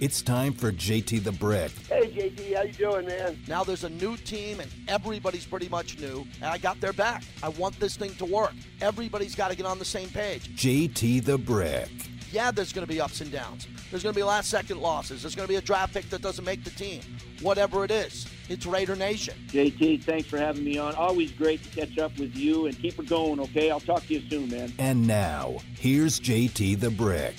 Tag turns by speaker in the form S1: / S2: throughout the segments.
S1: It's time for JT the Brick.
S2: Hey JT, how you doing, man?
S3: Now there's a new team and everybody's pretty much new, and I got their back. I want this thing to work. Everybody's got to get on the same page.
S1: JT the Brick.
S3: Yeah, there's going to be ups and downs. There's going to be last second losses. There's going to be a draft pick that doesn't make the team. Whatever it is, it's Raider Nation.
S2: JT, thanks for having me on. Always great to catch up with you and keep it going, okay? I'll talk to you soon, man.
S1: And now, here's JT the Brick.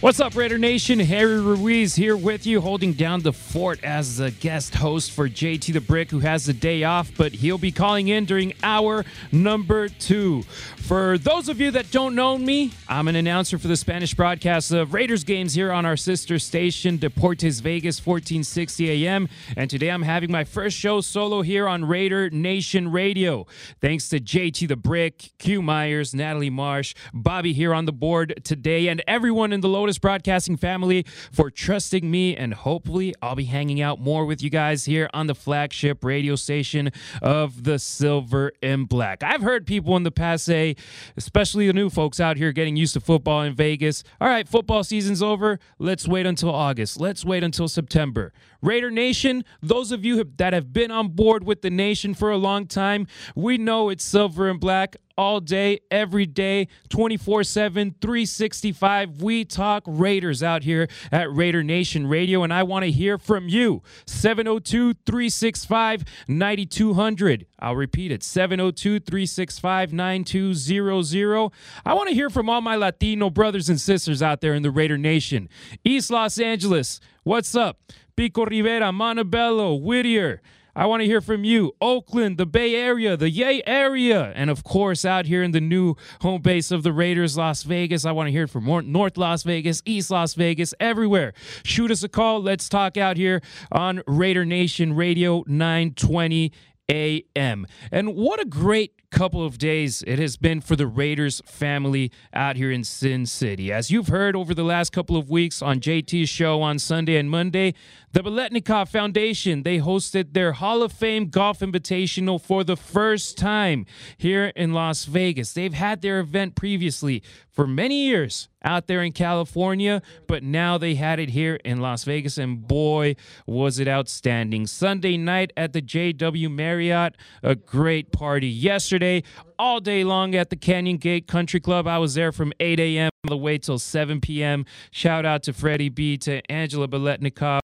S4: What's up, Raider Nation? Harry Ruiz here with you, holding down the fort as the guest host for JT the Brick, who has the day off, but he'll be calling in during hour number two. For those of you that don't know me, I'm an announcer for the Spanish broadcast of Raiders games here on our sister station, Deportes Vegas, 1460 AM. And today I'm having my first show solo here on Raider Nation Radio. Thanks to JT the Brick, Q Myers, Natalie Marsh, Bobby here on the board today, and everyone in the Broadcasting family for trusting me. And hopefully, I'll be hanging out more with you guys here on the flagship radio station of the Silver and Black. I've heard people in the past say, especially the new folks out here getting used to football in Vegas, all right, football season's over. Let's wait until August. Let's wait until September. Raider Nation, those of you that have been on board with the nation for a long time, we know it's silver and black all day, every day, 24 7, 365. We talk Raiders out here at Raider Nation Radio, and I want to hear from you. 702 365 9200. I'll repeat it 702 365 9200. I want to hear from all my Latino brothers and sisters out there in the Raider Nation. East Los Angeles, what's up? Pico Rivera, Montebello, Whittier. I want to hear from you. Oakland, the Bay Area, the Yay area, and of course, out here in the new home base of the Raiders, Las Vegas. I want to hear from North Las Vegas, East Las Vegas, everywhere. Shoot us a call. Let's talk out here on Raider Nation Radio 920 a.m. And what a great couple of days it has been for the Raiders family out here in Sin City. As you've heard over the last couple of weeks on JT's show on Sunday and Monday, the Biletnikoff Foundation, they hosted their Hall of Fame Golf Invitational for the first time here in Las Vegas. They've had their event previously for many years out there in California, but now they had it here in Las Vegas, and boy, was it outstanding. Sunday night at the JW Marriott, a great party. Yesterday, all day long at the Canyon Gate Country Club. I was there from 8 a.m. all the way till 7 p.m. Shout out to Freddie B, to Angela Biletnikoff.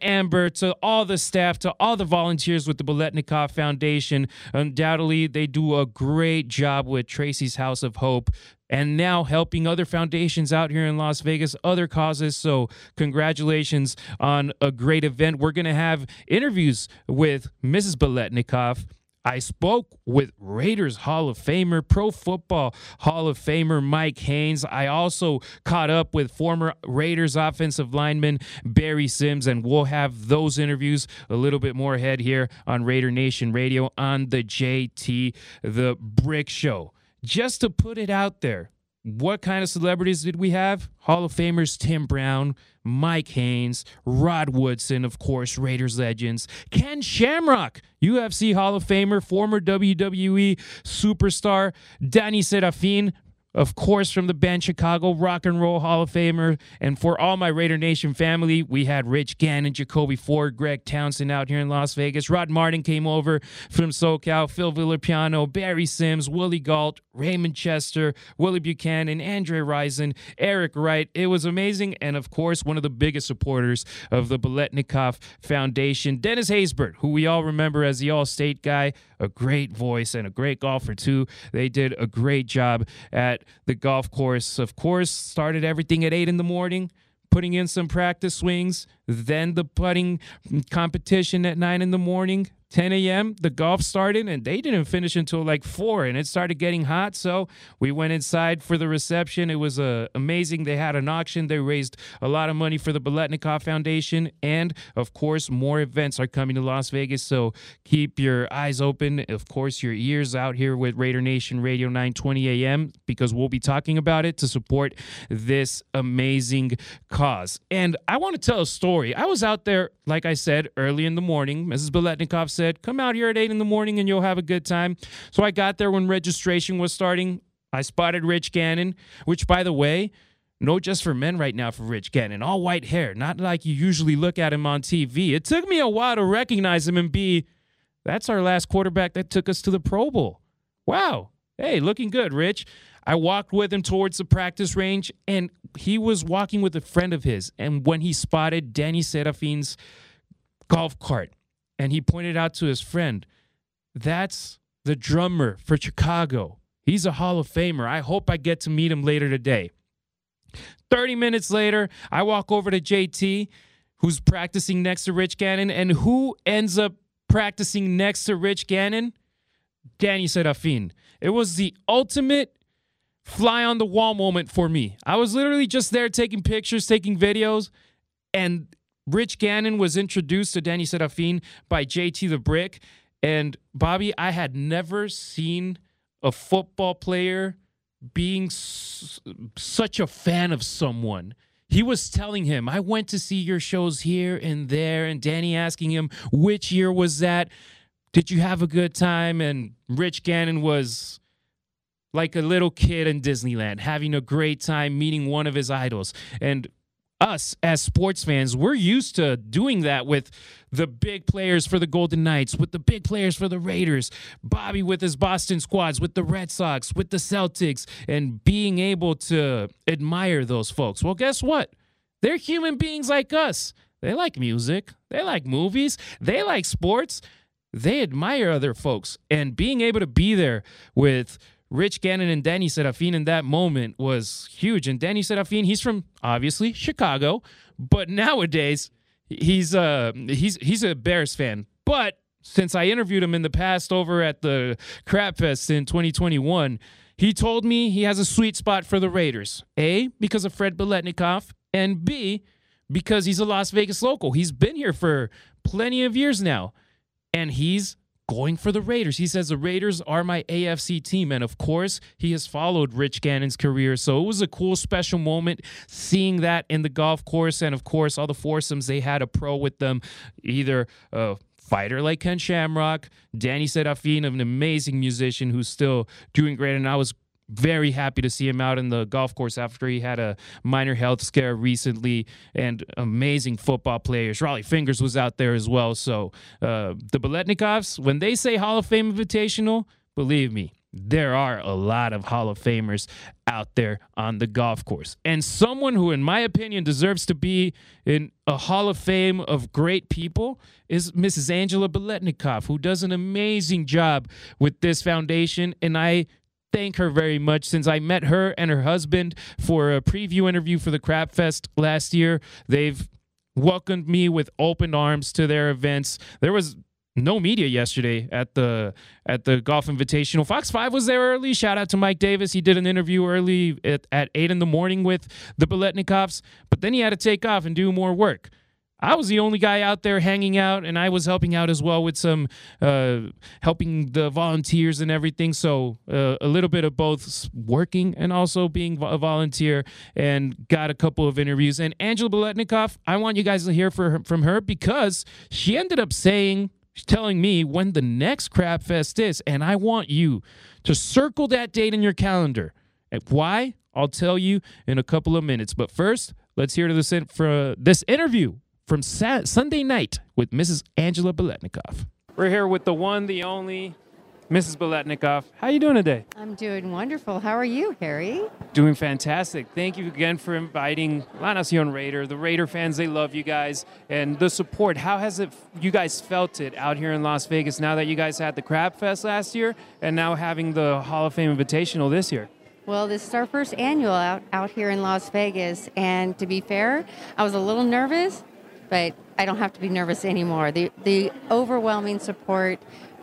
S4: Amber, to all the staff, to all the volunteers with the Biletnikoff Foundation. Undoubtedly, they do a great job with Tracy's House of Hope and now helping other foundations out here in Las Vegas, other causes. So, congratulations on a great event. We're going to have interviews with Mrs. Biletnikoff. I spoke with Raiders Hall of Famer, Pro Football Hall of Famer Mike Haynes. I also caught up with former Raiders offensive lineman Barry Sims, and we'll have those interviews a little bit more ahead here on Raider Nation Radio on the JT The Brick Show. Just to put it out there, what kind of celebrities did we have? Hall of Famers Tim Brown, Mike Haynes, Rod Woodson, of course, Raiders legends, Ken Shamrock, UFC Hall of Famer, former WWE superstar, Danny Seraphine, of course, from the band Chicago Rock and Roll Hall of Famer. And for all my Raider Nation family, we had Rich Gannon, Jacoby Ford, Greg Townsend out here in Las Vegas. Rod Martin came over from SoCal, Phil Villapiano, Barry Sims, Willie Gault, Raymond Chester, Willie Buchanan, Andre Rison, Eric Wright. It was amazing. And of course, one of the biggest supporters of the Biletnikoff Foundation, Dennis Haysbert, who we all remember as the Allstate guy, a great voice and a great golfer, too. They did a great job at the golf course. Of course, started everything at 8 in the morning, putting in some practice swings, then the putting competition at 9 in the morning, 10 a.m. The golf started, and they didn't finish until like four, and it started getting hot. So we went inside for the reception. It was uh, amazing. They had an auction. They raised a lot of money for the Biletnikoff Foundation, and of course, more events are coming to Las Vegas. So keep your eyes open. Of course, your ears out here with Raider Nation Radio 920 a.m. because we'll be talking about it to support this amazing cause. And I want to tell a story. I was out there, like I said, early in the morning. Mrs. Biletnikoff said said, Come out here at 8 in the morning and you'll have a good time. So I got there when registration was starting. I spotted Rich Gannon, which, by the way, No Just for Men right now for Rich Gannon. All white hair, not like you usually look at him on TV. It took me a while to recognize him and be, that's our last quarterback that took us to the Pro Bowl. Wow. Hey, looking good, Rich. I walked with him towards the practice range, and he was walking with a friend of his. And when he spotted Danny Seraphine's golf cart, and he pointed out to his friend, that's the drummer for Chicago. He's a Hall of Famer. I hope I get to meet him later today. 30 minutes later, I walk over to JT, who's practicing next to Rich Gannon. And who ends up practicing next to Rich Gannon? Danny Seraphine. It was the ultimate fly on the wall moment for me. I was literally just there taking pictures, taking videos, and Rich Gannon was introduced to Danny Seraphine by JT the Brick. And Bobby, I had never seen a football player being s- such a fan of someone. He was telling him, I went to see your shows here and there. And Danny asking him, which year was that? Did you have a good time? And Rich Gannon was like a little kid in Disneyland, having a great time meeting one of his idols. And us as sports fans, we're used to doing that with the big players for the Golden Knights, with the big players for the Raiders, Bobby with his Boston squads, with the Red Sox, with the Celtics, and being able to admire those folks. Well, guess what? They're human beings like us. They like music, they like movies, they like sports. They admire other folks. And being able to be there with Rich Gannon and Danny Seraphine in that moment was huge. And Danny Seraphine, he's from obviously Chicago, but nowadays he's uh he's he's a Bears fan. But since I interviewed him in the past over at the Crab Fest in 2021, he told me he has a sweet spot for the Raiders. A, because of Fred Biletnikoff, and B, because he's a Las Vegas local. He's been here for plenty of years now, and he's going for the Raiders. He says the Raiders are my AFC team. And of course, he has followed Rich Gannon's career. So it was a cool, special moment seeing that in the golf course. And of course, all the foursomes, they had a pro with them, either a fighter like Ken Shamrock, Danny Seraphine, an amazing musician who's still doing great. And I was very happy to see him out in the golf course after he had a minor health scare recently and amazing football players. Rollie Fingers was out there as well. So uh, the Biletnikoffs, when they say Hall of Fame Invitational, believe me, there are a lot of Hall of Famers out there on the golf course. And someone who, in my opinion, deserves to be in a Hall of Fame of great people is Mrs. Angela Biletnikoff, who does an amazing job with this foundation. And I thank her very much since I met her and her husband for a preview interview for the Crab Fest last year. They've welcomed me with open arms to their events. There was no media yesterday at the at the golf invitational fox 5 was there early shout out to mike davis he did an interview early at, at 8 in the morning with the biletnikoffs but then he had to take off and do more work I was the only guy out there hanging out, and I was helping out as well with some uh, helping the volunteers and everything. So uh, a little bit of both working and also being a volunteer, and got a couple of interviews. And Angela Biletnikoff, I want you guys to hear from her because she ended up saying, telling me when the next Crab Fest is, and I want you to circle that date in your calendar. And why? I'll tell you in a couple of minutes. But first, let's hear to this for this interview from Sa- Sunday night with Mrs. Angela Biletnikoff. We're here with the one, the only Mrs. Biletnikoff. How are you doing today?
S5: I'm doing wonderful. How are you, Harry?
S4: Doing fantastic. Thank you again for inviting La Nacion Raider. The Raider fans, they love you guys and the support. How has it you guys felt it out here in Las Vegas now that you guys had the Crab Fest last year and now having the Hall of Fame Invitational this year?
S5: Well, this is our first annual out, out here in Las Vegas. And to be fair, I was a little nervous, but I don't have to be nervous anymore. The, the overwhelming support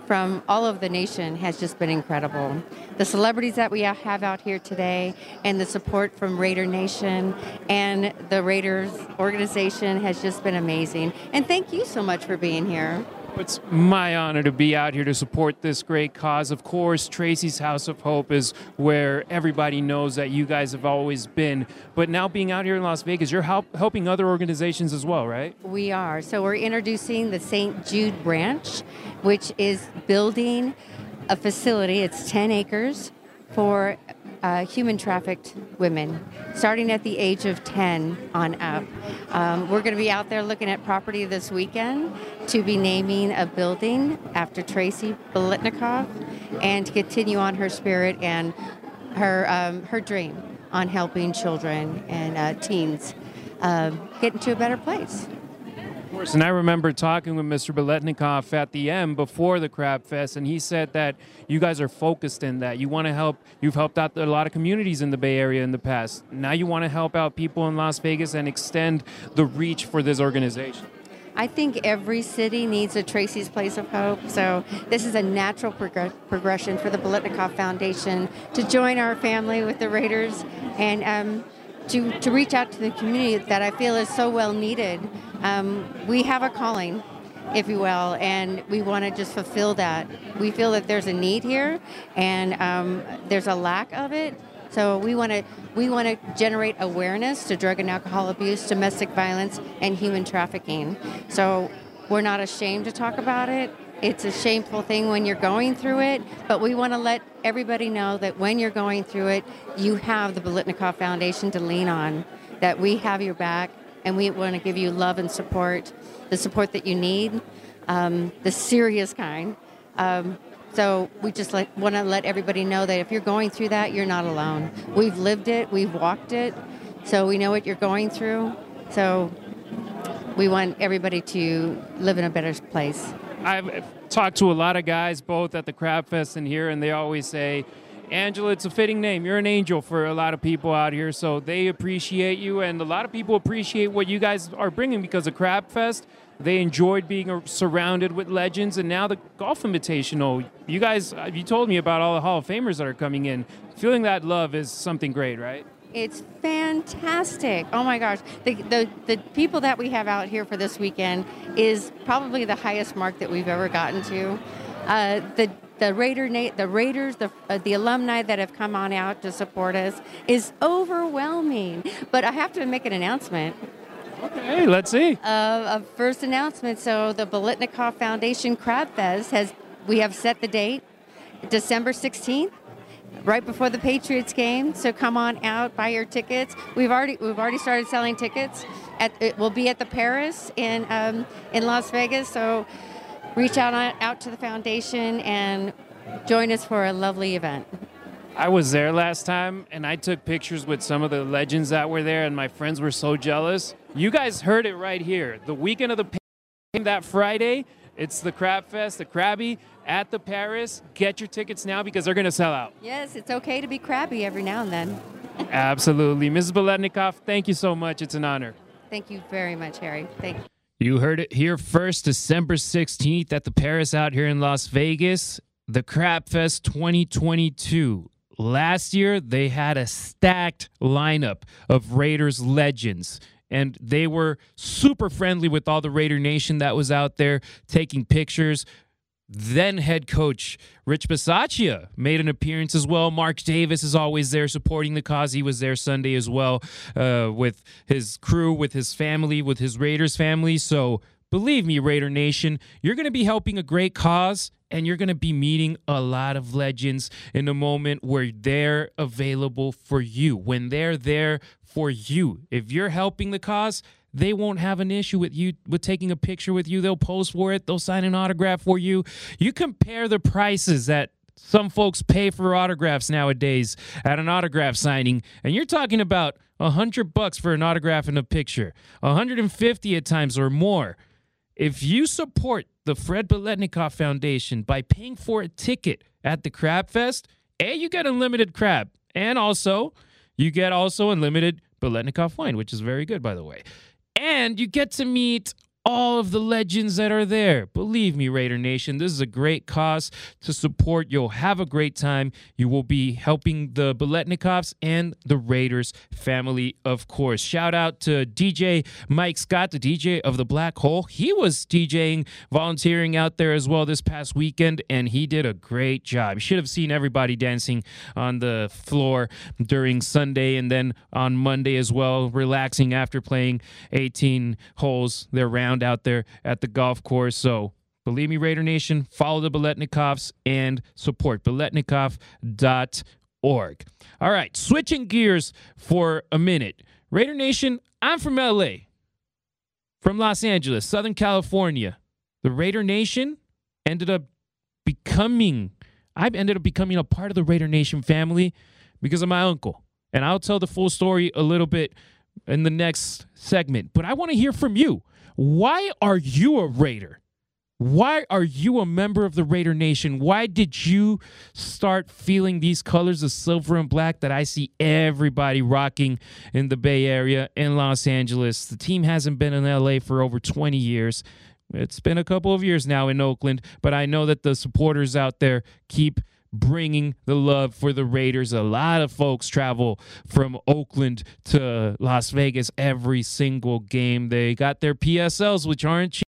S5: from all of the nation has just been incredible. The celebrities that we have out here today and the support from Raider Nation and the Raiders organization has just been amazing. And thank you so much for being here.
S4: It's my honor to be out here to support this great cause. Of course, Tracy's House of Hope is where everybody knows that you guys have always been. But now being out here in Las Vegas, you're help, helping other organizations as well, right?
S5: We are. So we're introducing the St. Jude branch, which is building a facility. It's 10 acres for uh, human trafficked women, starting at the age of 10 on up. Um, we're going to be out there looking at property this weekend to be naming a building after Tracy Biletnikoff and to continue on her spirit and her, um, her dream on helping children and uh, teens uh, get into a better place.
S4: Course, and I remember talking with Mr. Biletnikoff at the end before the Crab Fest, and he said that you guys are focused in that. You want to help, you've helped out a lot of communities in the Bay Area in the past. Now you want to help out people in Las Vegas and extend the reach for this organization.
S5: I think every city needs a Tracy's Place of Hope. So this is a natural prog- progression for the Biletnikoff Foundation to join our family with the Raiders and um, to, to reach out to the community that I feel is so well needed. Um, we have a calling, if you will, and we want to just fulfill that. We feel that there's a need here, and um, there's a lack of it. So we want to we want to generate awareness to drug and alcohol abuse, domestic violence, and human trafficking. So we're not ashamed to talk about it. It's a shameful thing when you're going through it, but we want to let everybody know that when you're going through it, you have the Biletnikoff Foundation to lean on, that we have your back, and we want to give you love and support, the support that you need, um, the serious kind. Um, so we just like, want to let everybody know that if you're going through that, you're not alone. We've lived it, we've walked it, so we know what you're going through. So we want everybody to live in a better place.
S4: I've talked to a lot of guys, both at the Crab Fest and here, and they always say, Angela, it's a fitting name. You're an angel for a lot of people out here, so they appreciate you, and a lot of people appreciate what you guys are bringing because of Crab Fest. They enjoyed being surrounded with legends, and now the Golf Invitational. You guys, you told me about all the Hall of Famers that are coming in. Feeling that love is something great, right?
S5: It's fantastic. Oh my gosh. The, the, the people that we have out here for this weekend is probably the highest mark that we've ever gotten to. Uh, the the Raider the Raiders, the uh, the alumni that have come on out to support us is overwhelming. But I have to make an announcement.
S4: Okay, let's see.
S5: Uh, a first announcement. So the Biletnikoff Foundation Crab Fest has we have set the date, December 16th right before the Patriots game. So come on out, buy your tickets. We've already we've already started selling tickets. At, it will be at the Paris in um, in Las Vegas. So reach out on, out to the foundation and join us for a lovely event.
S4: I was there last time and I took pictures with some of the legends that were there, and my friends were so jealous. You guys heard it right here. The weekend of the that Friday, it's the Crab Fest, the Krabby at the Paris. Get your tickets now because they're going to sell out.
S5: Yes, it's okay to be crabby every now and then.
S4: Absolutely. Mrs. Biletnikoff, thank you so much. It's an honor.
S5: Thank you very much, Harry. Thank you.
S4: You heard it here first, December 16th at the Paris out here in Las Vegas, the Crab Fest 2022. Last year, they had a stacked lineup of Raiders legends and they were super friendly with all the Raider Nation that was out there taking pictures. Then head coach Rich Bisaccia made an appearance as well. Mark Davis is always there supporting the cause. He was there Sunday as well uh, with his crew, with his family, with his Raiders family. So believe me, Raider Nation, you're going to be helping a great cause and you're going to be meeting a lot of legends in a moment where they're available for you, when they're there for you. If you're helping the cause, they won't have an issue with you with taking a picture with you. They'll post for it, they'll sign an autograph for you. You compare the prices that some folks pay for autographs nowadays at an autograph signing, and you're talking about a hundred bucks for an autograph and a picture, 150 at times or more. If you support the Fred Biletnikoff Foundation by paying for a ticket at the Crab Fest, A, you get unlimited crab, and also you get also unlimited Biletnikoff wine, which is very good, by the way. And you get to meet all of the legends that are there. Believe me, Raider Nation, this is a great cause to support. You'll have a great time. You will be helping the Biletnikoffs and the Raiders family, of course. Shout out to DJ Mike Scott, the DJ of the Black Hole. He was DJing, volunteering out there as well this past weekend, and he did a great job. You should have seen everybody dancing on the floor during Sunday and then on Monday as well, relaxing after playing 18 holes their round out there at the golf course. So believe me, Raider Nation, follow the Biletnikoffs and support biletnikoff.org. org. All right, switching gears for a minute. Raider Nation, I'm from LA, from Los Angeles, Southern California. The Raider Nation ended up becoming, I ended up becoming a part of the Raider Nation family because of my uncle. And I'll tell the full story a little bit in the next segment. But I want to hear from you. Why are you a Raider? Why are you a member of the Raider Nation? Why did you start feeling these colors of silver and black that I see everybody rocking in the Bay Area in Los Angeles? The team hasn't been in LA for over 20 years. It's been a couple of years now in Oakland, but I know that the supporters out there keep bringing the love for the Raiders. A lot of folks travel from Oakland to Las Vegas every single game. They got their PSLs, which aren't cheap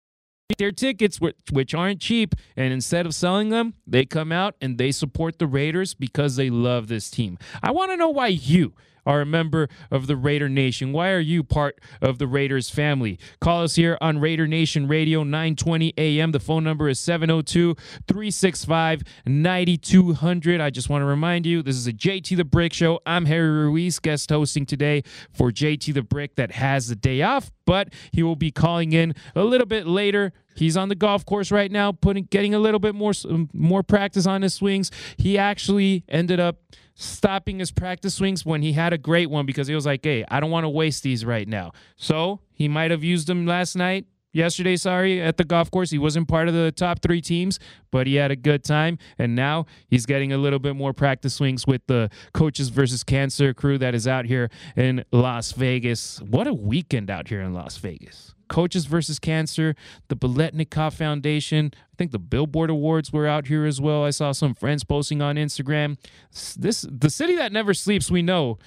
S4: their tickets, which aren't cheap, and instead of selling them, they come out and they support the Raiders because they love this team. I want to know why you are a member of the Raider Nation. Why are you part of the Raiders family? Call us here on Raider Nation Radio 920 AM. The phone number is 702 365 9200. I just want to remind you this is a JT the Brick show. I'm Harry Ruiz, guest hosting today for JT the Brick that has the day off, but he will be calling in a little bit later He's on the golf course right now, putting getting a little bit more more practice on his swings. He actually ended up stopping his practice swings when he had a great one because he was like, "Hey, I don't want to waste these right now." So he might have used them last night, yesterday, sorry, at the golf course. He wasn't part of the top three teams, but he had a good time. And now he's getting a little bit more practice swings with the Coaches versus Cancer crew that is out here in Las Vegas. What a weekend out here in Las Vegas. Coaches versus Cancer, the Biletnikoff Foundation. I think the Billboard Awards were out here as well. I saw some friends posting on Instagram. This the city that never sleeps. We know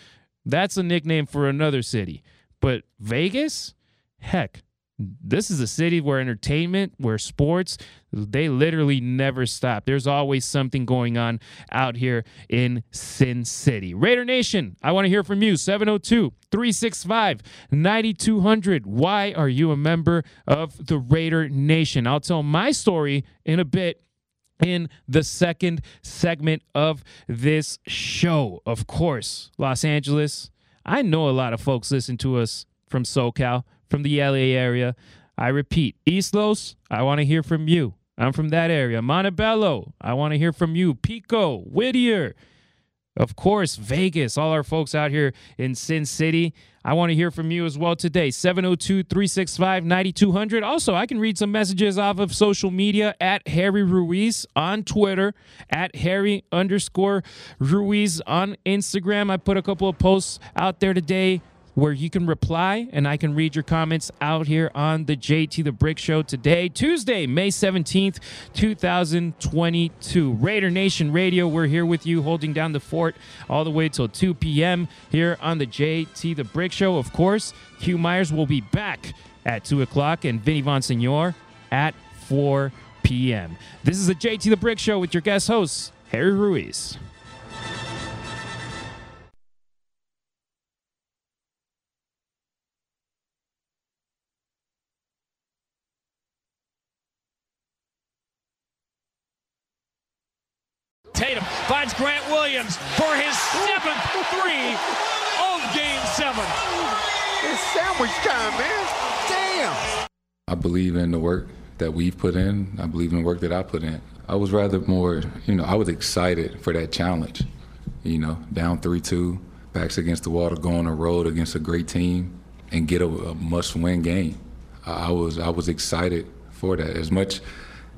S4: that's a nickname for another city, but Vegas, heck, this is a city where entertainment, where sports, they literally never stop. There's always something going on out here in Sin City. Raider Nation, I want to hear from you. 702 365 9200. Why are you a member of the Raider Nation? I'll tell my story in a bit in the second segment of this show. Of course, Los Angeles. I know a lot of folks listen to us from SoCal, from the LA area. I repeat, East Los, I want to hear from you. I'm from that area. Montebello, I want to hear from you. Pico, Whittier, of course, Vegas, all our folks out here in Sin City. I want to hear from you as well today. 702 365 9200. Also, I can read some messages off of social media at Harry Ruiz on Twitter, at Harry underscore Ruiz on Instagram. I put a couple of posts out there today where you can reply and I can read your comments out here on the JT the Brick Show today, Tuesday, May 17th, 2022. Raider Nation Radio, we're here with you holding down the fort all the way till 2 p.m. here on the JT the Brick Show. Of course, Hugh Myers will be back at 2 o'clock and Vinny Bonsignore at 4 p.m. This is the JT the Brick Show with your guest host, Harry Ruiz.
S6: Finds Grant Williams for his seventh three of game seven.
S7: It's sandwich time, man. Damn.
S8: I believe in the work that we've put in. I believe in the work that I put in. I was rather more, you know, I was excited for that challenge. You know, down 3 2, backs against the wall to go on a road against a great team and get a, a must win game. I was, I was excited for that. As much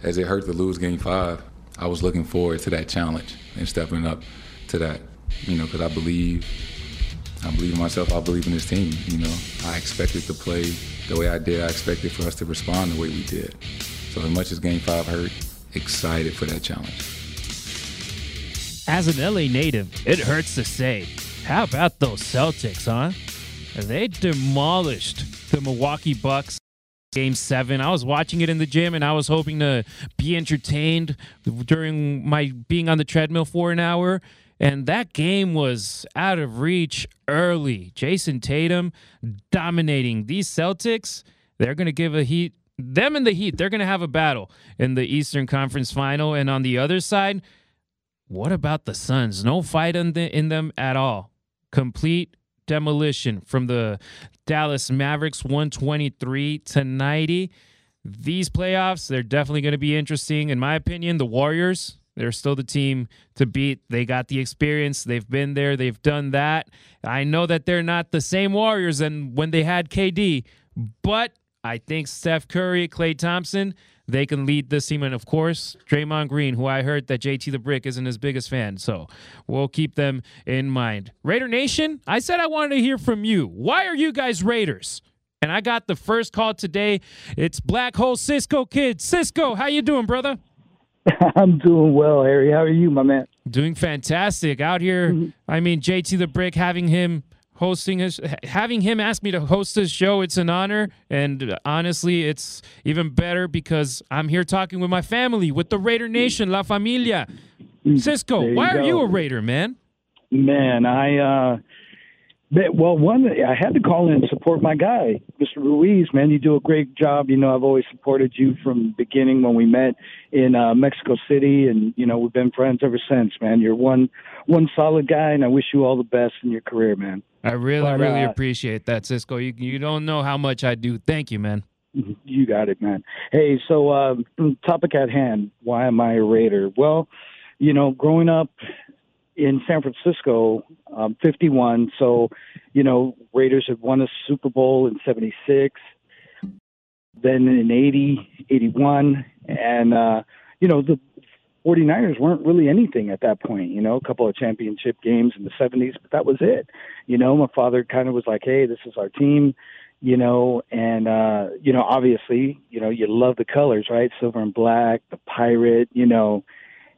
S8: as it hurt to lose game five, I was looking forward to that challenge and stepping up to that, you know, because I believe, I believe in myself. I believe in this team. You know, I expected to play the way I did. I expected for us to respond the way we did. So as much as Game Five hurt, excited for that challenge.
S4: As an LA native, it hurts to say. How about those Celtics, huh? They demolished the Milwaukee Bucks game seven. I was watching it in the gym and I was hoping to be entertained during my being on the treadmill for an hour. And that game was out of reach early. Jayson Tatum dominating these Celtics. They're going to give a heat, them and the Heat, they're going to have a battle in the Eastern Conference final. And on the other side, what about the Suns? No fight in, the, in them at all. Complete demolition from the Dallas Mavericks 123 to 90. These playoffs, they're definitely going to be interesting. In my opinion, the Warriors, they're still the team to beat. They got the experience. They've been there. They've done that. I know that they're not the same Warriors than when they had KD, but I think Steph Curry, Klay Thompson, they can lead this team. And of course, Draymond Green, who I heard that JT the Brick isn't his biggest fan. So we'll keep them in mind. Raider Nation, I said I wanted to hear from you. Why are you guys Raiders? And I got the first call today. It's Black Hole Cisco Kid. Cisco, how you doing, brother?
S9: I'm doing well, Harry. How are you, my man?
S4: Doing fantastic out here. Mm-hmm. I mean, JT the Brick having him hosting his having him ask me to host this show it's an honor. And honestly it's even better because i'm here talking with my family with the raider nation la familia. Cisco
S9: There you
S4: why are you a raider man?
S9: Man, I uh well one I had to call in and support my guy, Mr. Ruiz, man. You do a great job. You know, I've always supported you from the beginning when we met in uh Mexico City and you know, we've been friends ever since, man. You're one one solid guy and I wish you all the best in your career, man.
S4: i really
S9: But,
S4: really
S9: uh,
S4: appreciate that cisco you, you don't know how much i do thank you man
S9: You got it, man. Hey, so um, topic at hand. Why am I a Raider? Well, you know, growing up in San Francisco, um, 51. So, you know, Raiders had won a Super Bowl in 76, then in 80, 81. And, uh, you know, the 49ers weren't really anything at that point, you know, a couple of championship games in the 70s, but that was it. You know, my father kind of was like, hey, this is our team you know, and uh, you know, obviously, you know, you love the colors, right? Silver and black, the pirate, you know,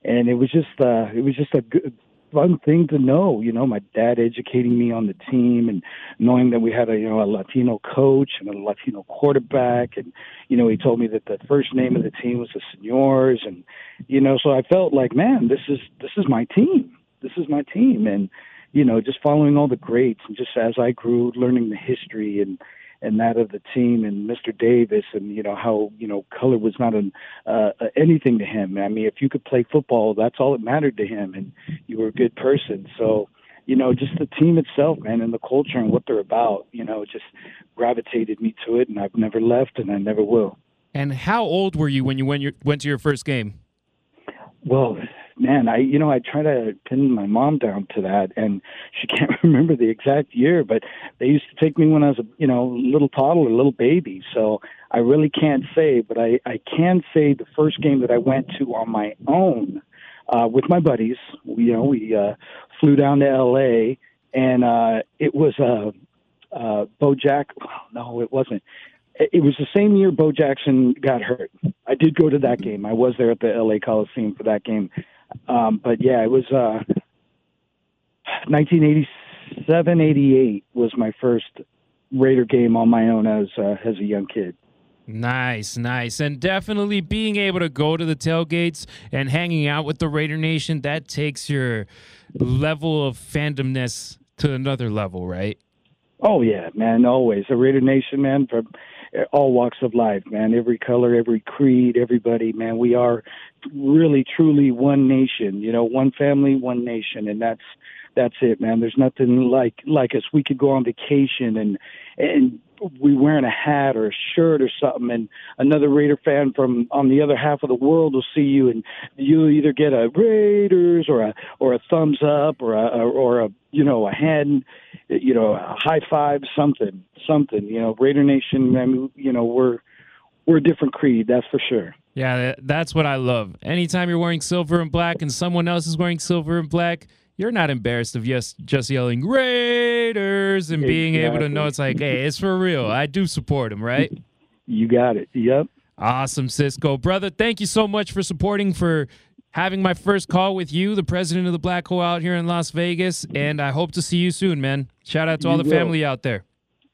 S9: and it was just uh it was just a good fun thing to know, you know, my dad educating me on the team and knowing that we had a you know a Latino coach and a Latino quarterback. And you know, he told me that the first name of the team was the Senors. And you know, so I felt like, man, this is this is my team. This is my team. And you know, just following all the greats and just as I grew learning the history and and that of the team and Mr. Davis and you know how you know color was not an uh, uh, anything to him. I mean, if you could play football, that's all that mattered to him, and you were a good person. So, you know, just the team itself, man, and the culture and what they're about, you know, just gravitated me to it, and I've never left, and I never will.
S4: and how old were you when you went, your, went to your first game
S9: Well, man, I you know I try to pin my mom down to that, and she can't remember the exact year, but they used to take me when I was a you know little toddler, little baby. So I really can't say, but I I can say the first game that I went to on my own uh, with my buddies. You know, we uh, flew down to L.A. and uh, it was uh, uh, Bo Jack. No, it wasn't. It was the same year Bo Jackson got hurt. I did go to that game. I was there at the LA Coliseum for that game. Um, but yeah, it was uh, 1987, 88 was my first Raider game on my own as uh, as a young kid.
S4: Nice, nice. And definitely being able to go to the tailgates and hanging out with the Raider Nation, that takes your level of fandomness to another level, right?
S9: Oh yeah, man, always a Raider Nation, man, from all walks of life, man, every color, every creed, everybody, man. We are really, truly one nation. You know, one family, one nation, and that's that's it, man. There's nothing like like us. We could go on vacation and and we wearing a hat or a shirt or something, and another Raider fan from on the other half of the world will see you, and you'll either get a Raiders or a or a thumbs up or a or a you know a hand, you know a high five, something, something. You know, Raider Nation. I mean, you know, we're we're a different creed, that's for sure.
S4: Yeah, that's what I love. Anytime you're wearing silver and black and someone else is wearing silver and black, you're not embarrassed of just just yelling Raiders and being able to know it's like, hey, it's for real. I do support them, right?
S9: You got it. Yep.
S4: Awesome, Cisco. Brother, thank you so much for supporting, for having my first call with you, the president of the Black Hole out here in Las Vegas. And I hope to see you soon, man. Shout out to all
S9: You
S4: the
S9: will.
S4: family out there.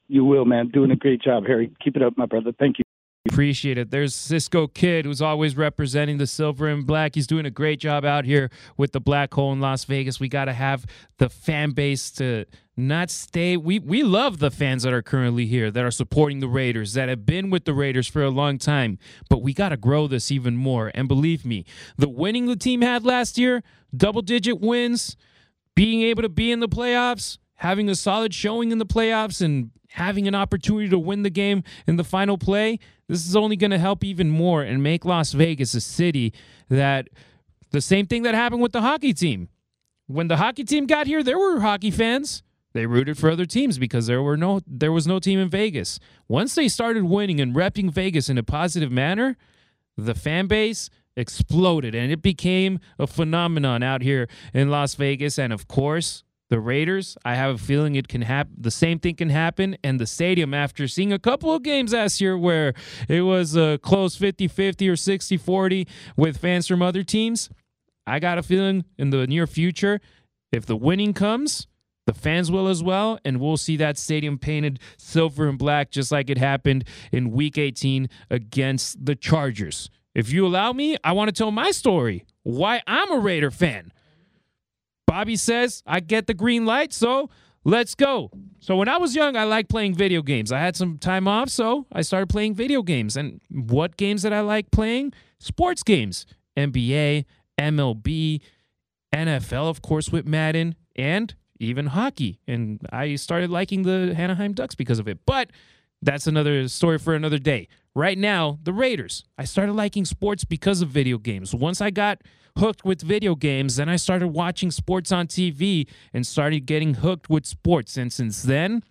S9: You will, man. Doing a great job, Harry. Keep it up, my brother. Thank you.
S4: Appreciate it. There's Cisco Kid, who's always representing the silver and black. He's doing a great job out here with the black hole in Las Vegas. We got to have the fan base to not stay. We we love the fans that are currently here, that are supporting the Raiders, that have been with the Raiders for a long time. But we got to grow this even more. And believe me, the winning the team had last year, double digit wins, being able to be in the playoffs, having a solid showing in the playoffs, and having an opportunity to win the game in the final play, this is only going to help even more and make Las Vegas a city that the same thing that happened with the hockey team. When the hockey team got here, there were hockey fans. They rooted for other teams because there were no there was no team in Vegas. Once they started winning and repping Vegas in a positive manner, the fan base exploded and it became a phenomenon out here in Las Vegas and of course the Raiders, I have a feeling it can happen. The same thing can happen. And the stadium, after seeing a couple of games last year where it was a close 50 50 or 60 40 with fans from other teams, I got a feeling in the near future, if the winning comes, the fans will as well, and we'll see that stadium painted silver and black just like it happened in week 18 against the Chargers. If you allow me, I want to tell my story why I'm a Raider fan. Bobby says, I get the green light, so let's go. So when I was young, I liked playing video games. I had some time off, so I started playing video games. And what games did I like playing? Sports games. NBA, MLB, NFL, of course, with Madden, and even hockey. And I started liking the Anaheim Ducks because of it. But that's another story for another day. Right now, the Raiders. I started liking sports because of video games. Once I got hooked with video games. Then I started watching sports on TV and started getting hooked with sports. And since then,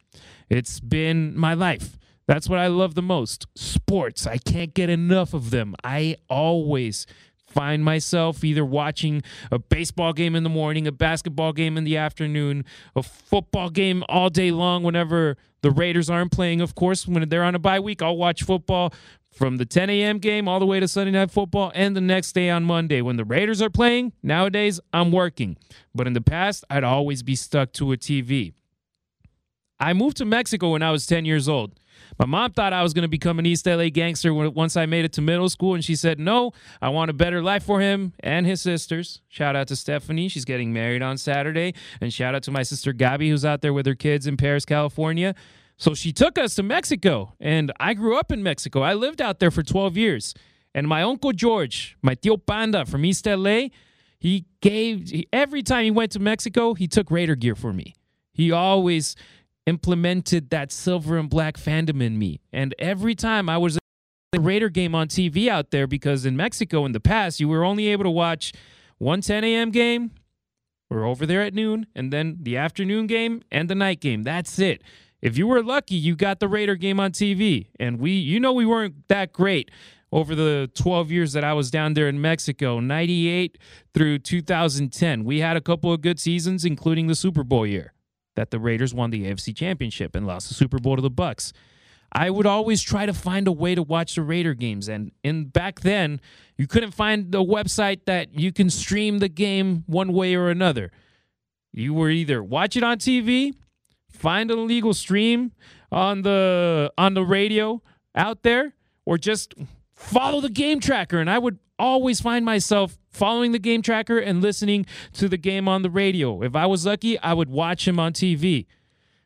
S4: it's been my life. That's what I love the most sports. I can't get enough of them. I always find myself either watching a baseball game in the morning, a basketball game in the afternoon, a football game all day long whenever the Raiders aren't playing. Of course, when they're on a bye week, I'll watch football from the 10 a.m. game all the way to Sunday Night Football and the next day on Monday. When the Raiders are playing, nowadays I'm working. But in the past, I'd always be stuck to a TV. I moved to Mexico when I was 10 years old. My mom thought I was going to become an East LA gangster once I made it to middle school, and she said, No, I want a better life for him and his sisters. Shout out to Stephanie. She's getting married on Saturday. And shout out to my sister Gabby, who's out there with her kids in Perris, California. So she took us to Mexico, and I grew up in Mexico. I lived out there for 12 years. And my uncle George, my tío Panda from East LA, he gave every time he went to Mexico, he took Raider gear for me. He always implemented that silver and black fandom in me. And every time I was a Raider game on TV out there, because in Mexico in the past, you were only able to watch one 10 a.m. game. We're over there at noon, and then the afternoon game and the night game. That's it if you were lucky, you got the Raider game on TV. And we, you know, we weren't that great over the 12 years that I was down there in Mexico, 98 through 2010. We had a couple of good seasons, including the Super Bowl year that the Raiders won the AFC Championship and lost the Super Bowl to the Bucs. I would always try to find a way to watch the Raider games, and in back then, you couldn't find a website that you can stream the game one way or another. You were either watch it on TV find an illegal stream on the on the radio out there or just follow the game tracker and I would always find myself following the game tracker and listening to the game on the radio. If I was lucky, I would watch him on TV.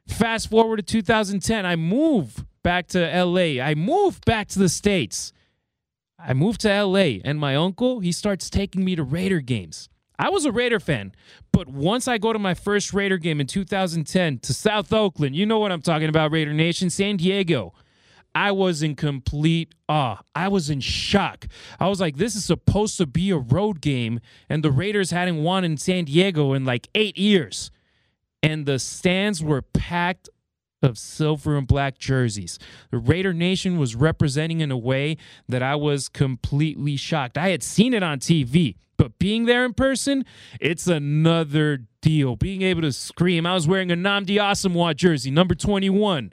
S4: Fast forward to 2010, I move back to LA. I move back to the States. I moved to LA and my uncle, he starts taking me to Raider games. I was a Raider fan, but once I go to my first Raider game in 2010 to South Oakland, you know what I'm talking about, Raider Nation, San Diego. I was in complete awe. I was in shock. I was like, this is supposed to be a road game, and the Raiders hadn't won in San Diego in like eight years. And the stands were packed of silver and black jerseys. The Raider Nation was representing in a way that I was completely shocked. I had seen it on TV. But being there in person, it's another deal. Being able to scream. I was wearing a Nnamdi Asomugha jersey, number 21.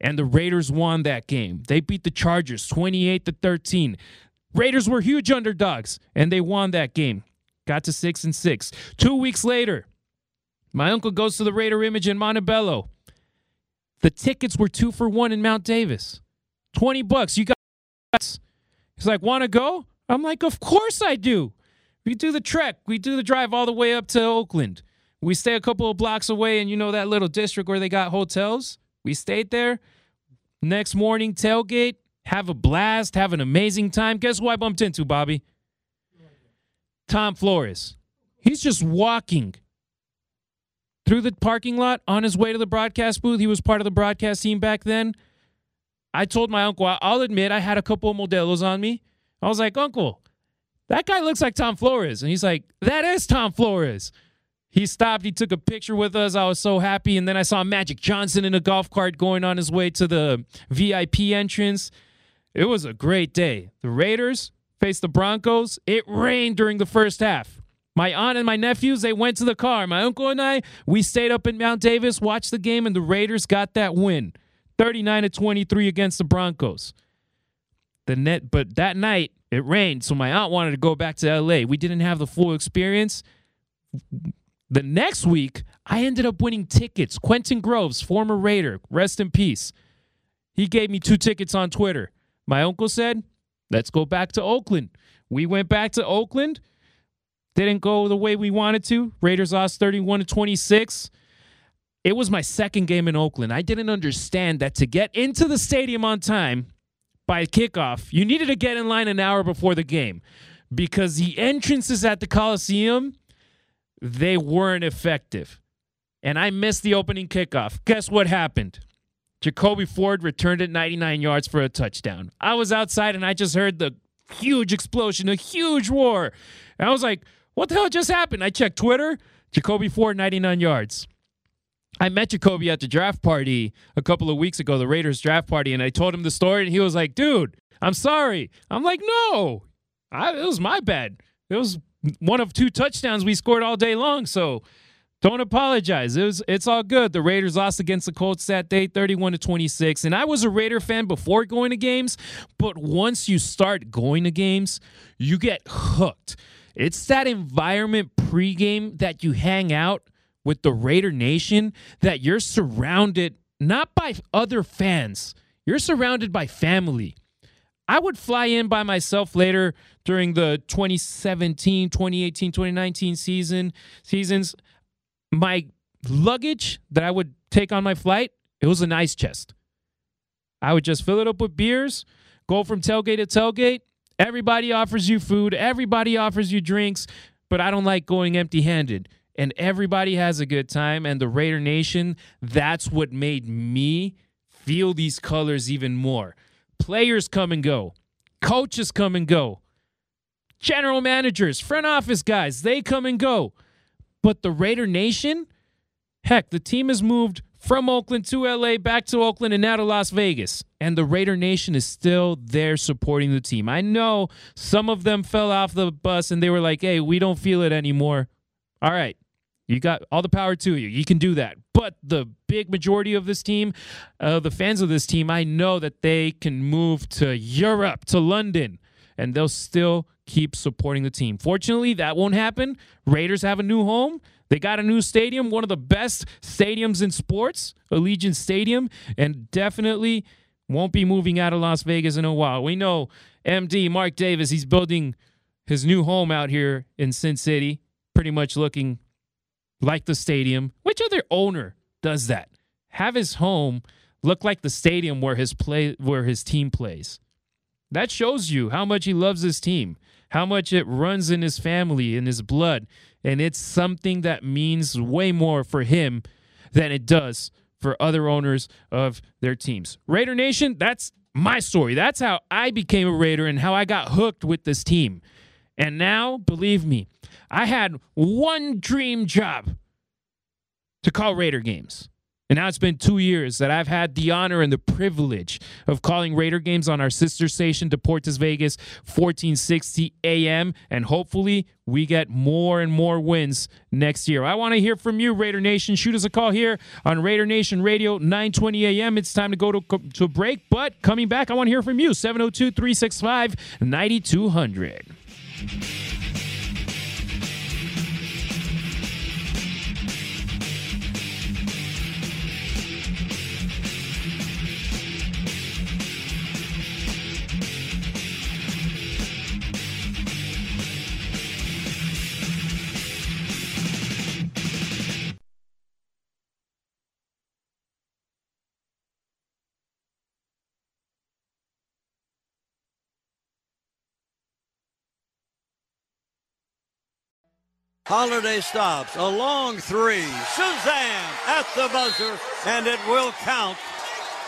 S4: And the Raiders won that game. They beat the Chargers 28 to 13. Raiders were huge underdogs, and they won that game. Got to six and six. Two weeks later, my uncle goes to the Raider image in Montebello. The tickets were two for one in Mount Davis. 20 bucks. You got He's like, want to go? I'm like, of course I do. We do the trek. We do the drive all the way up to Oakland. We stay a couple of blocks away, and you know that little district where they got hotels? We stayed there. Next morning, tailgate, have a blast, have an amazing time. Guess who I bumped into, Bobby? Tom Flores. He's just walking through the parking lot on his way to the broadcast booth. He was part of the broadcast team back then. I told my uncle, I'll admit I had a couple of Modelos on me. I was like, Uncle, that guy looks like Tom Flores. And he's like, That is Tom Flores. He stopped. He took a picture with us. I was so happy. And then I saw Magic Johnson in a golf cart going on his way to the VIP entrance. It was a great day. The Raiders faced the Broncos. It rained during the first half. My aunt and my nephews, they went to the car. My uncle and I, we stayed up in Mount Davis, watched the game, and the Raiders got that win. 39 to 23 against the Broncos. The net, but that night it rained, so my aunt wanted to go back to LA. We didn't have the full experience. The next week, I ended up winning tickets. Quentin Groves, former Raider, rest in peace. He gave me two tickets on Twitter. My uncle said, "Let's go back to Oakland." We went back to Oakland. Didn't go the way we wanted to. Raiders lost 31 to 26. It was my second game in Oakland. I didn't understand that to get into the stadium on time by kickoff, you needed to get in line an hour before the game because the entrances at the Coliseum they weren't effective. And I missed the opening kickoff. Guess what happened? Jacoby Ford returned it 99 yards for a touchdown. I was outside and I just heard the huge explosion, a huge roar. And I was like, what the hell just happened? I checked Twitter. Jacoby Ford, 99 yards. I met Jacoby at the draft party a couple of weeks ago, the Raiders draft party, and I told him the story, and he was like, dude, I'm sorry. I'm like, no, I, it was my bad. It was one of two touchdowns we scored all day long, so don't apologize. It was it's all good. The Raiders lost against the Colts that day, 31 to 26. And I was a Raider fan before going to games, but once you start going to games, you get hooked. It's that environment pregame that you hang out with the Raider Nation that you're surrounded not by other fans, you're surrounded by family. I would fly in by myself later during the 2017, 2018, 2019 season seasons. My luggage that I would take on my flight, it was an ice chest. I would just fill it up with beers, go from tailgate to tailgate. Everybody offers you food, everybody offers you drinks, but I don't like going empty handed and everybody has a good time. And the Raider Nation, that's what made me feel these colors even more. Players come and go, coaches come and go, general managers, front office guys, they come and go. But the Raider Nation, heck, the team has moved from Oakland to LA, back to Oakland, and now to Las Vegas. And the Raider Nation is still there supporting the team. I know some of them fell off the bus and they were like, hey, we don't feel it anymore. All right, you got all the power to you. You can do that. But the big majority of this team, uh, the fans of this team, I know that they can move to Europe, to London, and they'll still keep supporting the team. Fortunately, that won't happen. Raiders have a new home. They got a new stadium, one of the best stadiums in sports, Allegiant Stadium, and definitely won't be moving out of Las Vegas in a while. We know MD Mark Davis, he's building his new home out here in Sin City, pretty much looking like the stadium. Which other owner does that? Have his home look like the stadium where his play where his team plays. That shows you how much he loves his team, how much it runs in his family, in his blood, and it's something that means way more for him than it does for other owners of their teams. Raider Nation, that's my story. That's how I became a Raider and how I got hooked with this team. And now, believe me, I had one dream job to call Raider games. And now it's been two years that I've had the honor and the privilege of calling Raider games on our sister station, Deportes Vegas, 1460 AM. And hopefully we get more and more wins next year. I want to hear from you, Raider Nation. Shoot us a call here on Raider Nation Radio, 920 AM. It's time to go to, to break. But coming back, I want to hear from you, 702 365 9200. Thank you.
S10: Holiday stops. A long three. Suzanne at the buzzer, and it will count.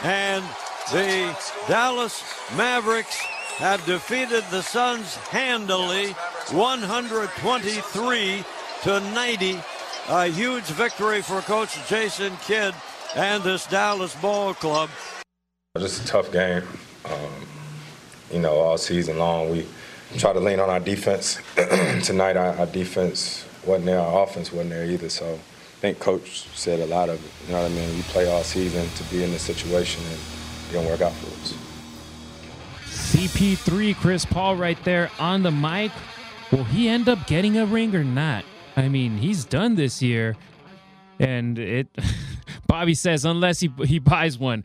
S10: And the Dallas Mavericks have defeated the Suns handily, 123 to 90. A huge victory for Coach Jason Kidd and this Dallas Ball Club.
S11: Just a tough game. Um, you know, all season long, we try to lean on our defense. Tonight, our, our, defense wasn't there, our offense wasn't there either. So I think Coach said a lot of it. You know what I mean? We play all season to be in this situation, and it didn't work out for us.
S4: CP3, Chris Paul right there on the mic. Will he end up getting a ring or not? I mean, he's done this year, and it. Bobby says unless he he buys one.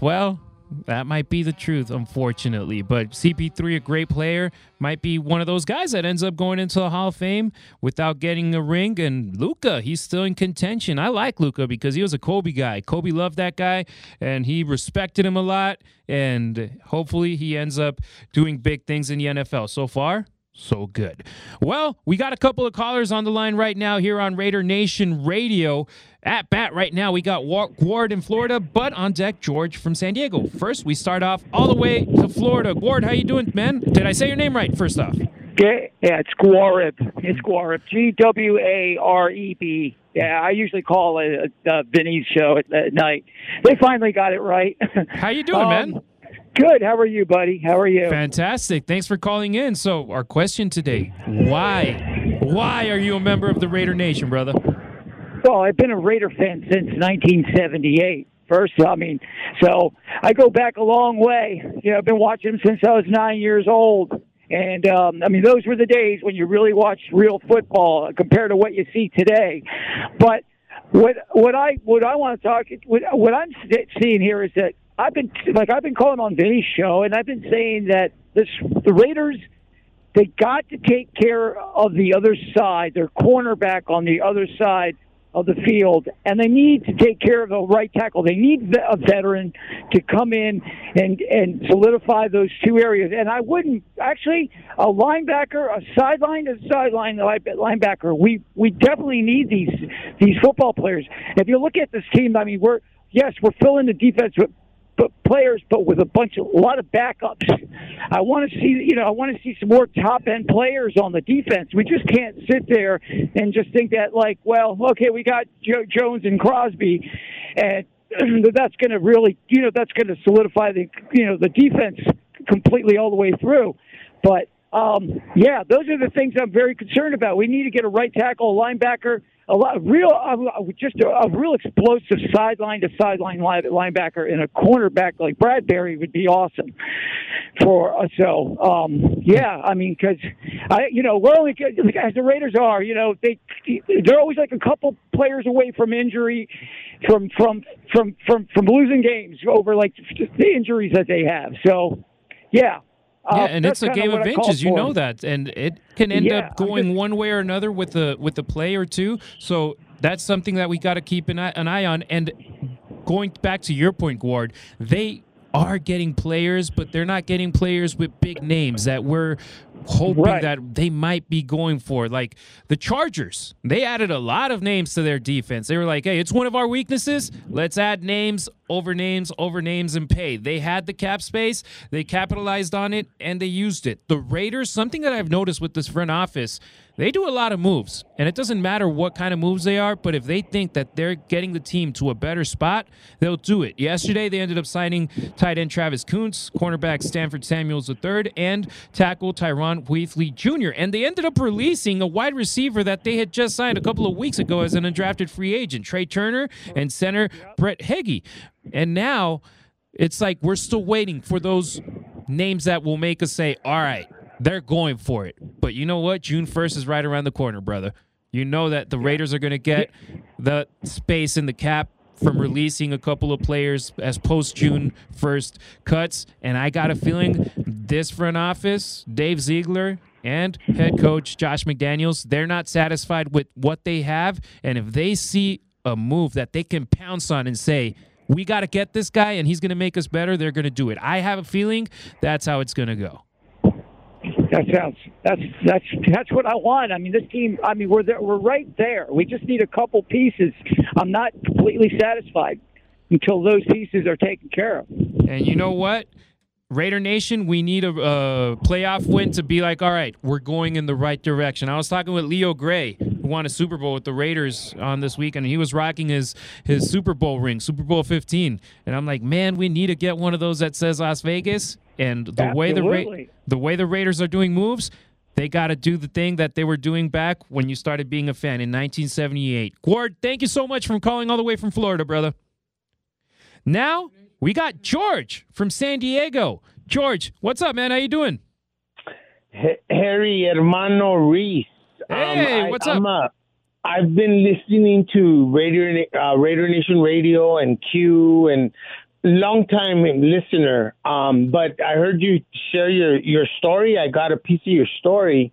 S4: Well, that might be the truth, unfortunately. But CP3, a great player, might be one of those guys that ends up going into the Hall of Fame without getting a ring. And Luka, he's still in contention. I like Luka because he was a Kobe guy. Kobe loved that guy, and he respected him a lot. And hopefully, he ends up doing big things in the NFL. So far, so good. Well, we got a couple of callers on the line right now here on Raider Nation Radio. At bat right now, we got Ward in Florida, but on deck, George from San Diego. First, we start off all the way to Florida. Ward, how you doing, man? Did I say your name right? First off.
S12: Yeah, yeah it's Guareb. It's Guareb. G W A R E B. Yeah, I usually call it a, a Vinny's show at, at, night. They finally got it right.
S4: How you doing, um, man?
S12: Good. How are you, buddy? How are you?
S4: Fantastic. Thanks for calling in. So, our question today: Why? Why are you a member of the Raider Nation, brother?
S12: Well, I've been a Raider fan since 1978. First, I mean, so I go back a long way. You know, I've been watching them since I was nine years old. And um, I mean, those were the days when you really watched real football compared to what you see today. But what what I what I want to talk what, what I'm seeing here is that I've been like I've been calling on Vinny's show, and I've been saying that this the Raiders they got to take care of the other side, their cornerback on the other side of the field, and they need to take care of the right tackle. They need a veteran to come in and and solidify those two areas. And I wouldn't actually a linebacker, a sideline, to sideline linebacker. We we definitely need these these football players. If you look at this team, I mean, we're yes, we're filling the defense with but players, but with a bunch of a lot of backups. I want to see, you know, I want to see some more top end players on the defense. We just can't sit there and just think that, like, well, okay, we got Joe Jones and Crosby, and that's going to really, you know, that's going to solidify the, you know, the defense completely all the way through. But um, yeah, those are the things I'm very concerned about. We need to get a right tackle, a linebacker, a lot real, uh, just a, a real explosive sideline to sideline linebacker and a cornerback like Bradbury would be awesome for us. So, um, yeah, I mean, because I, you know, we're only as the Raiders are, you know, they they're always like a couple players away from injury, from from from from from losing games over like the injuries that they have. So, yeah,
S4: uh, yeah, and it's a game of inches. You know that, and it can end yeah, up going just, one way or another with the with the play or two. So that's something that we got to keep an eye, an eye on. And going back to your point, Ward, they are getting players, but they're not getting players with big names that we're hoping right. that they might be going for. Like the Chargers, they added a lot of names to their defense. They were like, hey, it's one of our weaknesses. Let's add names over names over names and pay. They had the cap space, they capitalized on it, and they used it. The Raiders, something that I've noticed with this front office, they do a lot of moves, and it doesn't matter what kind of moves they are, but if they think that they're getting the team to a better spot, they'll do it. Yesterday, they ended up signing tight end Travis Koontz, cornerback Stanford Samuels III, and tackle Tyrone Wheatley Jr., and they ended up releasing a wide receiver that they had just signed a couple of weeks ago as an undrafted free agent, Tre Turner, and center Brett Heggie. And now it's like we're still waiting for those names that will make us say, all right, they're going for it. But you know what? June 1st is right around the corner, brother. You know that the Raiders are going to get the space in the cap from releasing a couple of players as post June 1st cuts. And I got a feeling this front office, Dave Ziegler, and head coach Josh McDaniels, they're not satisfied with what they have. And if they see a move that they can pounce on and say, we got to get this guy and he's going to make us better, they're going to do it. I have a feeling that's how it's going to go.
S12: That sounds that's that's that's what I want. I mean, this team. I mean, we're there, we're right there. We just need a couple pieces. I'm not completely satisfied until those pieces are taken care of.
S4: And you know what? Raider Nation, we need a, a playoff win to be like, all right, we're going in the right direction. I was talking with Leo Gray, who won a Super Bowl with the Raiders on this weekend. And he was rocking his his Super Bowl ring, Super Bowl 15, and I'm like, man, we need to get one of those that says Las Vegas. And the way the Ra-
S12: Absolutely.
S4: The way the Raiders are doing moves, they got to do the thing that they were doing back when you started being a fan in 1978. Gord, thank you so much for calling all the way from Florida, brother. Now we got George from San Diego. George, what's up, man? How you doing?
S13: Harry Hermano Ruiz.
S4: Hey, what's up?
S13: I'm a, I've been listening to Radio uh, Raider Nation Radio and Q and long time listener. Um, but I heard you share your your story. I got a piece of your story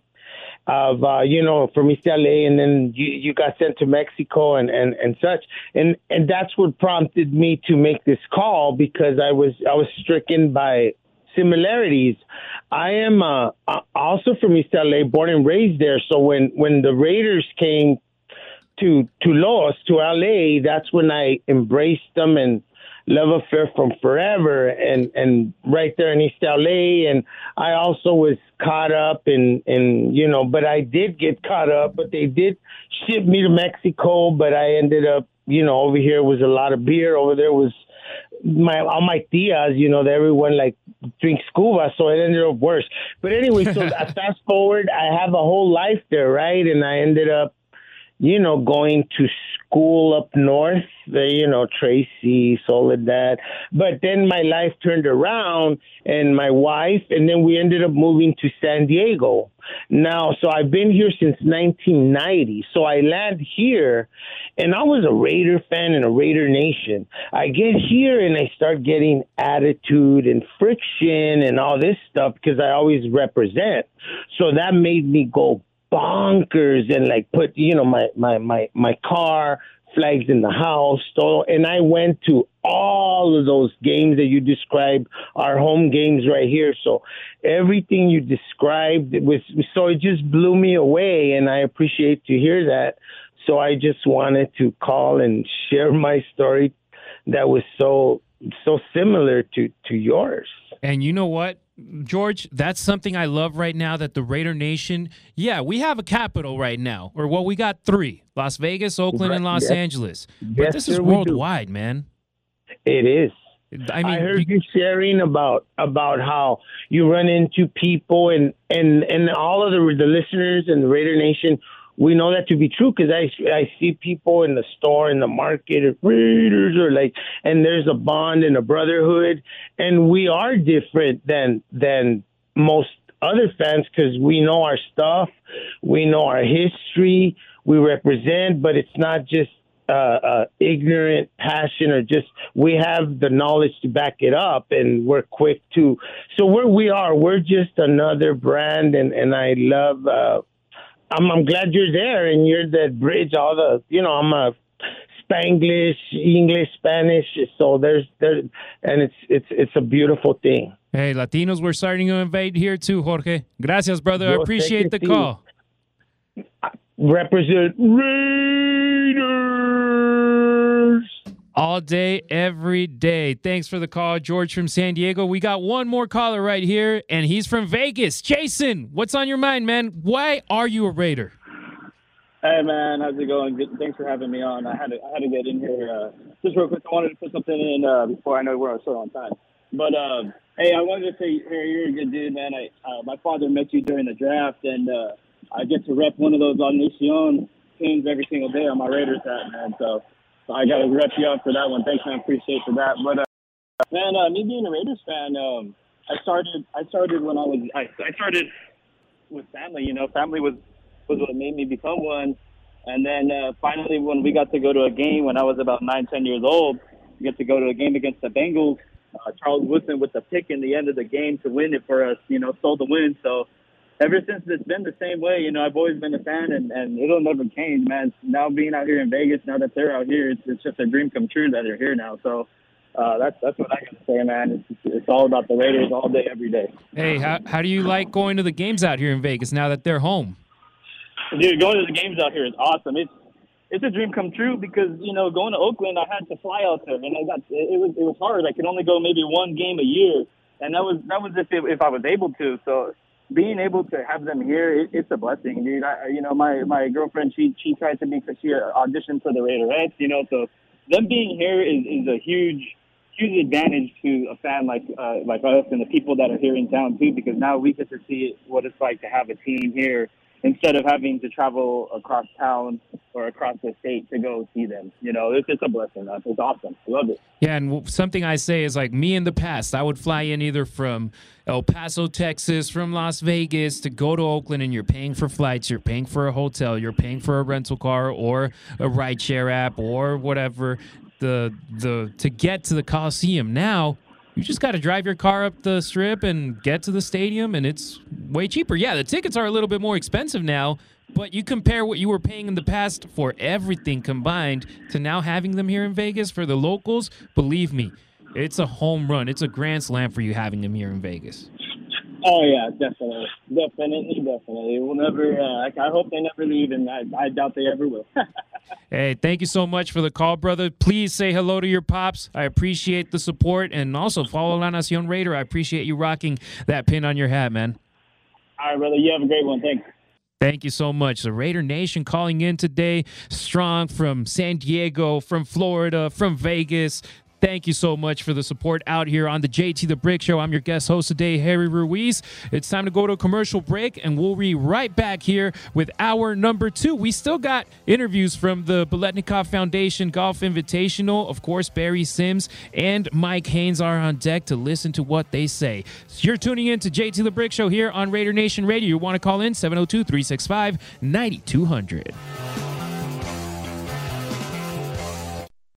S13: of uh, you know from East LA, and then you, you got sent to Mexico and, and, and such, and and that's what prompted me to make this call because I was I was stricken by similarities. I am uh, uh, also from East LA, born and raised there. So when when the Raiders came to to Los to LA, that's when I embraced them and love affair from forever and and right there in East LA and I also was caught up in in you know but I did get caught up but they did ship me to Mexico but I ended up you know over here was a lot of beer. Over there was my all my tias you know that everyone like drinks scuba so it ended up worse. But anyway so fast forward I have a whole life there right? And I ended up you know, going to school up north, the, you know, Tracy, Soledad. But then my life turned around and my wife, and then we ended up moving to San Diego. Now, so I've been here since 1990. So I land here and I was a Raider fan and a Raider nation. I get here and I start getting attitude and friction and all this stuff because I always represent. So that made me go bonkers and like put you know my my my my car flags in the house so, and i went to all of those games that you described our home games right here. So everything you described was so it just blew me away and i appreciate to hear that. So i just wanted to call and share my story that was so so similar to to yours.
S4: And you know what, George? That's something I love right now that the Raider Nation, yeah, we have a capital right now, or well, we got three Las Vegas, Oakland, and Los
S13: yes.
S4: Angeles. But
S13: Yes,
S4: this is
S13: sir, we do.
S4: worldwide, man.
S13: It is.
S4: I mean, I
S13: heard you, sharing about about how you run into people and and and all of the the listeners and the Raider Nation. We know that to be true because I I see people in the store in the market or Raiders or like, and there's a bond and a brotherhood, and we are different than than most other fans because we know our stuff, we know our history, we represent, but it's not just uh, uh, ignorant passion or just we have the knowledge to back it up and we're quick to so where we are we're just another brand and and i love uh i'm i'm glad you're there and you're that bridge all the you know i'm a spanglish english spanish so there's there and it's it's it's a beautiful thing
S4: Hey, Latinos, we're starting to invade here too, Jorge. Gracias, brother. I appreciate the call.
S13: represent raiders
S4: All day, every day. Thanks for the call, George from San Diego. We got one more caller right here, and he's from Vegas. Jason, what's on your mind, man? Why are you a Raider?
S14: Hey man, how's it going? Good, thanks for having me on. I had to I had to get in here uh, just real quick. I wanted to put something in uh, before I know we're still on time. But um, hey, I wanted to say, Harry, you're a good dude, man. I uh, my father met you during the draft, and uh, I get to rep one of those Nacion teams every single day on my Raiders hat, man. So I got to rep you up for that one. Thanks, man. Appreciate for that. But uh, man, uh, me being a Raiders fan, um, I started I started when I was I, I started with family. You know, family was was what made me become one. And then uh, finally, when we got to go to a game when I was about nine, ten years old, we got to go to a game against the Bengals. Uh, Charles Woodson with the pick in the end of the game to win it for us, you know, stole the win. So ever since it's been the same way, you know, I've always been a fan and, and it'll never change, man. Now being out here in Vegas, now that they're out here, it's, it's just a dream come true that they're here now. So uh, that's that's what I got to say, man. It's, it's all about the Raiders all day, every day.
S4: Hey, how, how do you like going to the games out here in Vegas now that they're home?
S14: Dude, going to the games out here is awesome. It's it's a dream come true because you know going to Oakland, I had to fly out there, and I got it was it was hard. I could only go maybe one game a year, and that was that was if it, if I was able to. So being able to have them here, it, it's a blessing, dude. I, you know, my my girlfriend, she she tried to be she auditioned for the Raiderettes, you know, so them being here is is a huge huge advantage to a fan like uh, like us and the people that are here in town too, because now we get to see what it's like to have a team here instead of having to travel across town or across the state to go see them. You know, it's, it's a blessing. It's awesome. I love it.
S4: Yeah, and something I say is like me in the past, I would fly in either from El Paso, Texas, from Las Vegas to go to Oakland, and you're paying for flights, you're paying for a hotel, you're paying for a rental car or a rideshare app or whatever. The the to get to the Coliseum now you just got to drive your car up the strip and get to the stadium, and it's way cheaper. Yeah, the tickets are a little bit more expensive now, but you compare what you were paying in the past for everything combined to now having them here in Vegas for the locals. Believe me, it's a home run. It's a grand slam for you having them here in Vegas.
S14: Oh yeah, definitely, definitely, definitely. We'll never. Uh, I hope they never leave, and I, I doubt they ever will.
S4: hey, thank you so much for the call, brother. Please say hello to your pops. I appreciate the support, and also follow La Nacion Raider. I appreciate you rocking that pin on your hat, man.
S14: All right, brother. You have a great one. Thanks.
S4: Thank you so much. The Raider Nation calling in today, strong from San Diego, from Florida, from Vegas. Thank you so much for the support out here on the JT the Brick Show. I'm your guest host today, Harry Ruiz. It's time to go to a commercial break, and we'll be right back here with our number two. We still got interviews from the Biletnikoff Foundation Golf Invitational. Of course, Barry Sims and Mike Haynes are on deck to listen to what they say. You're tuning in to JT the Brick Show here on Raider Nation Radio. You want to call in 702 365 9200.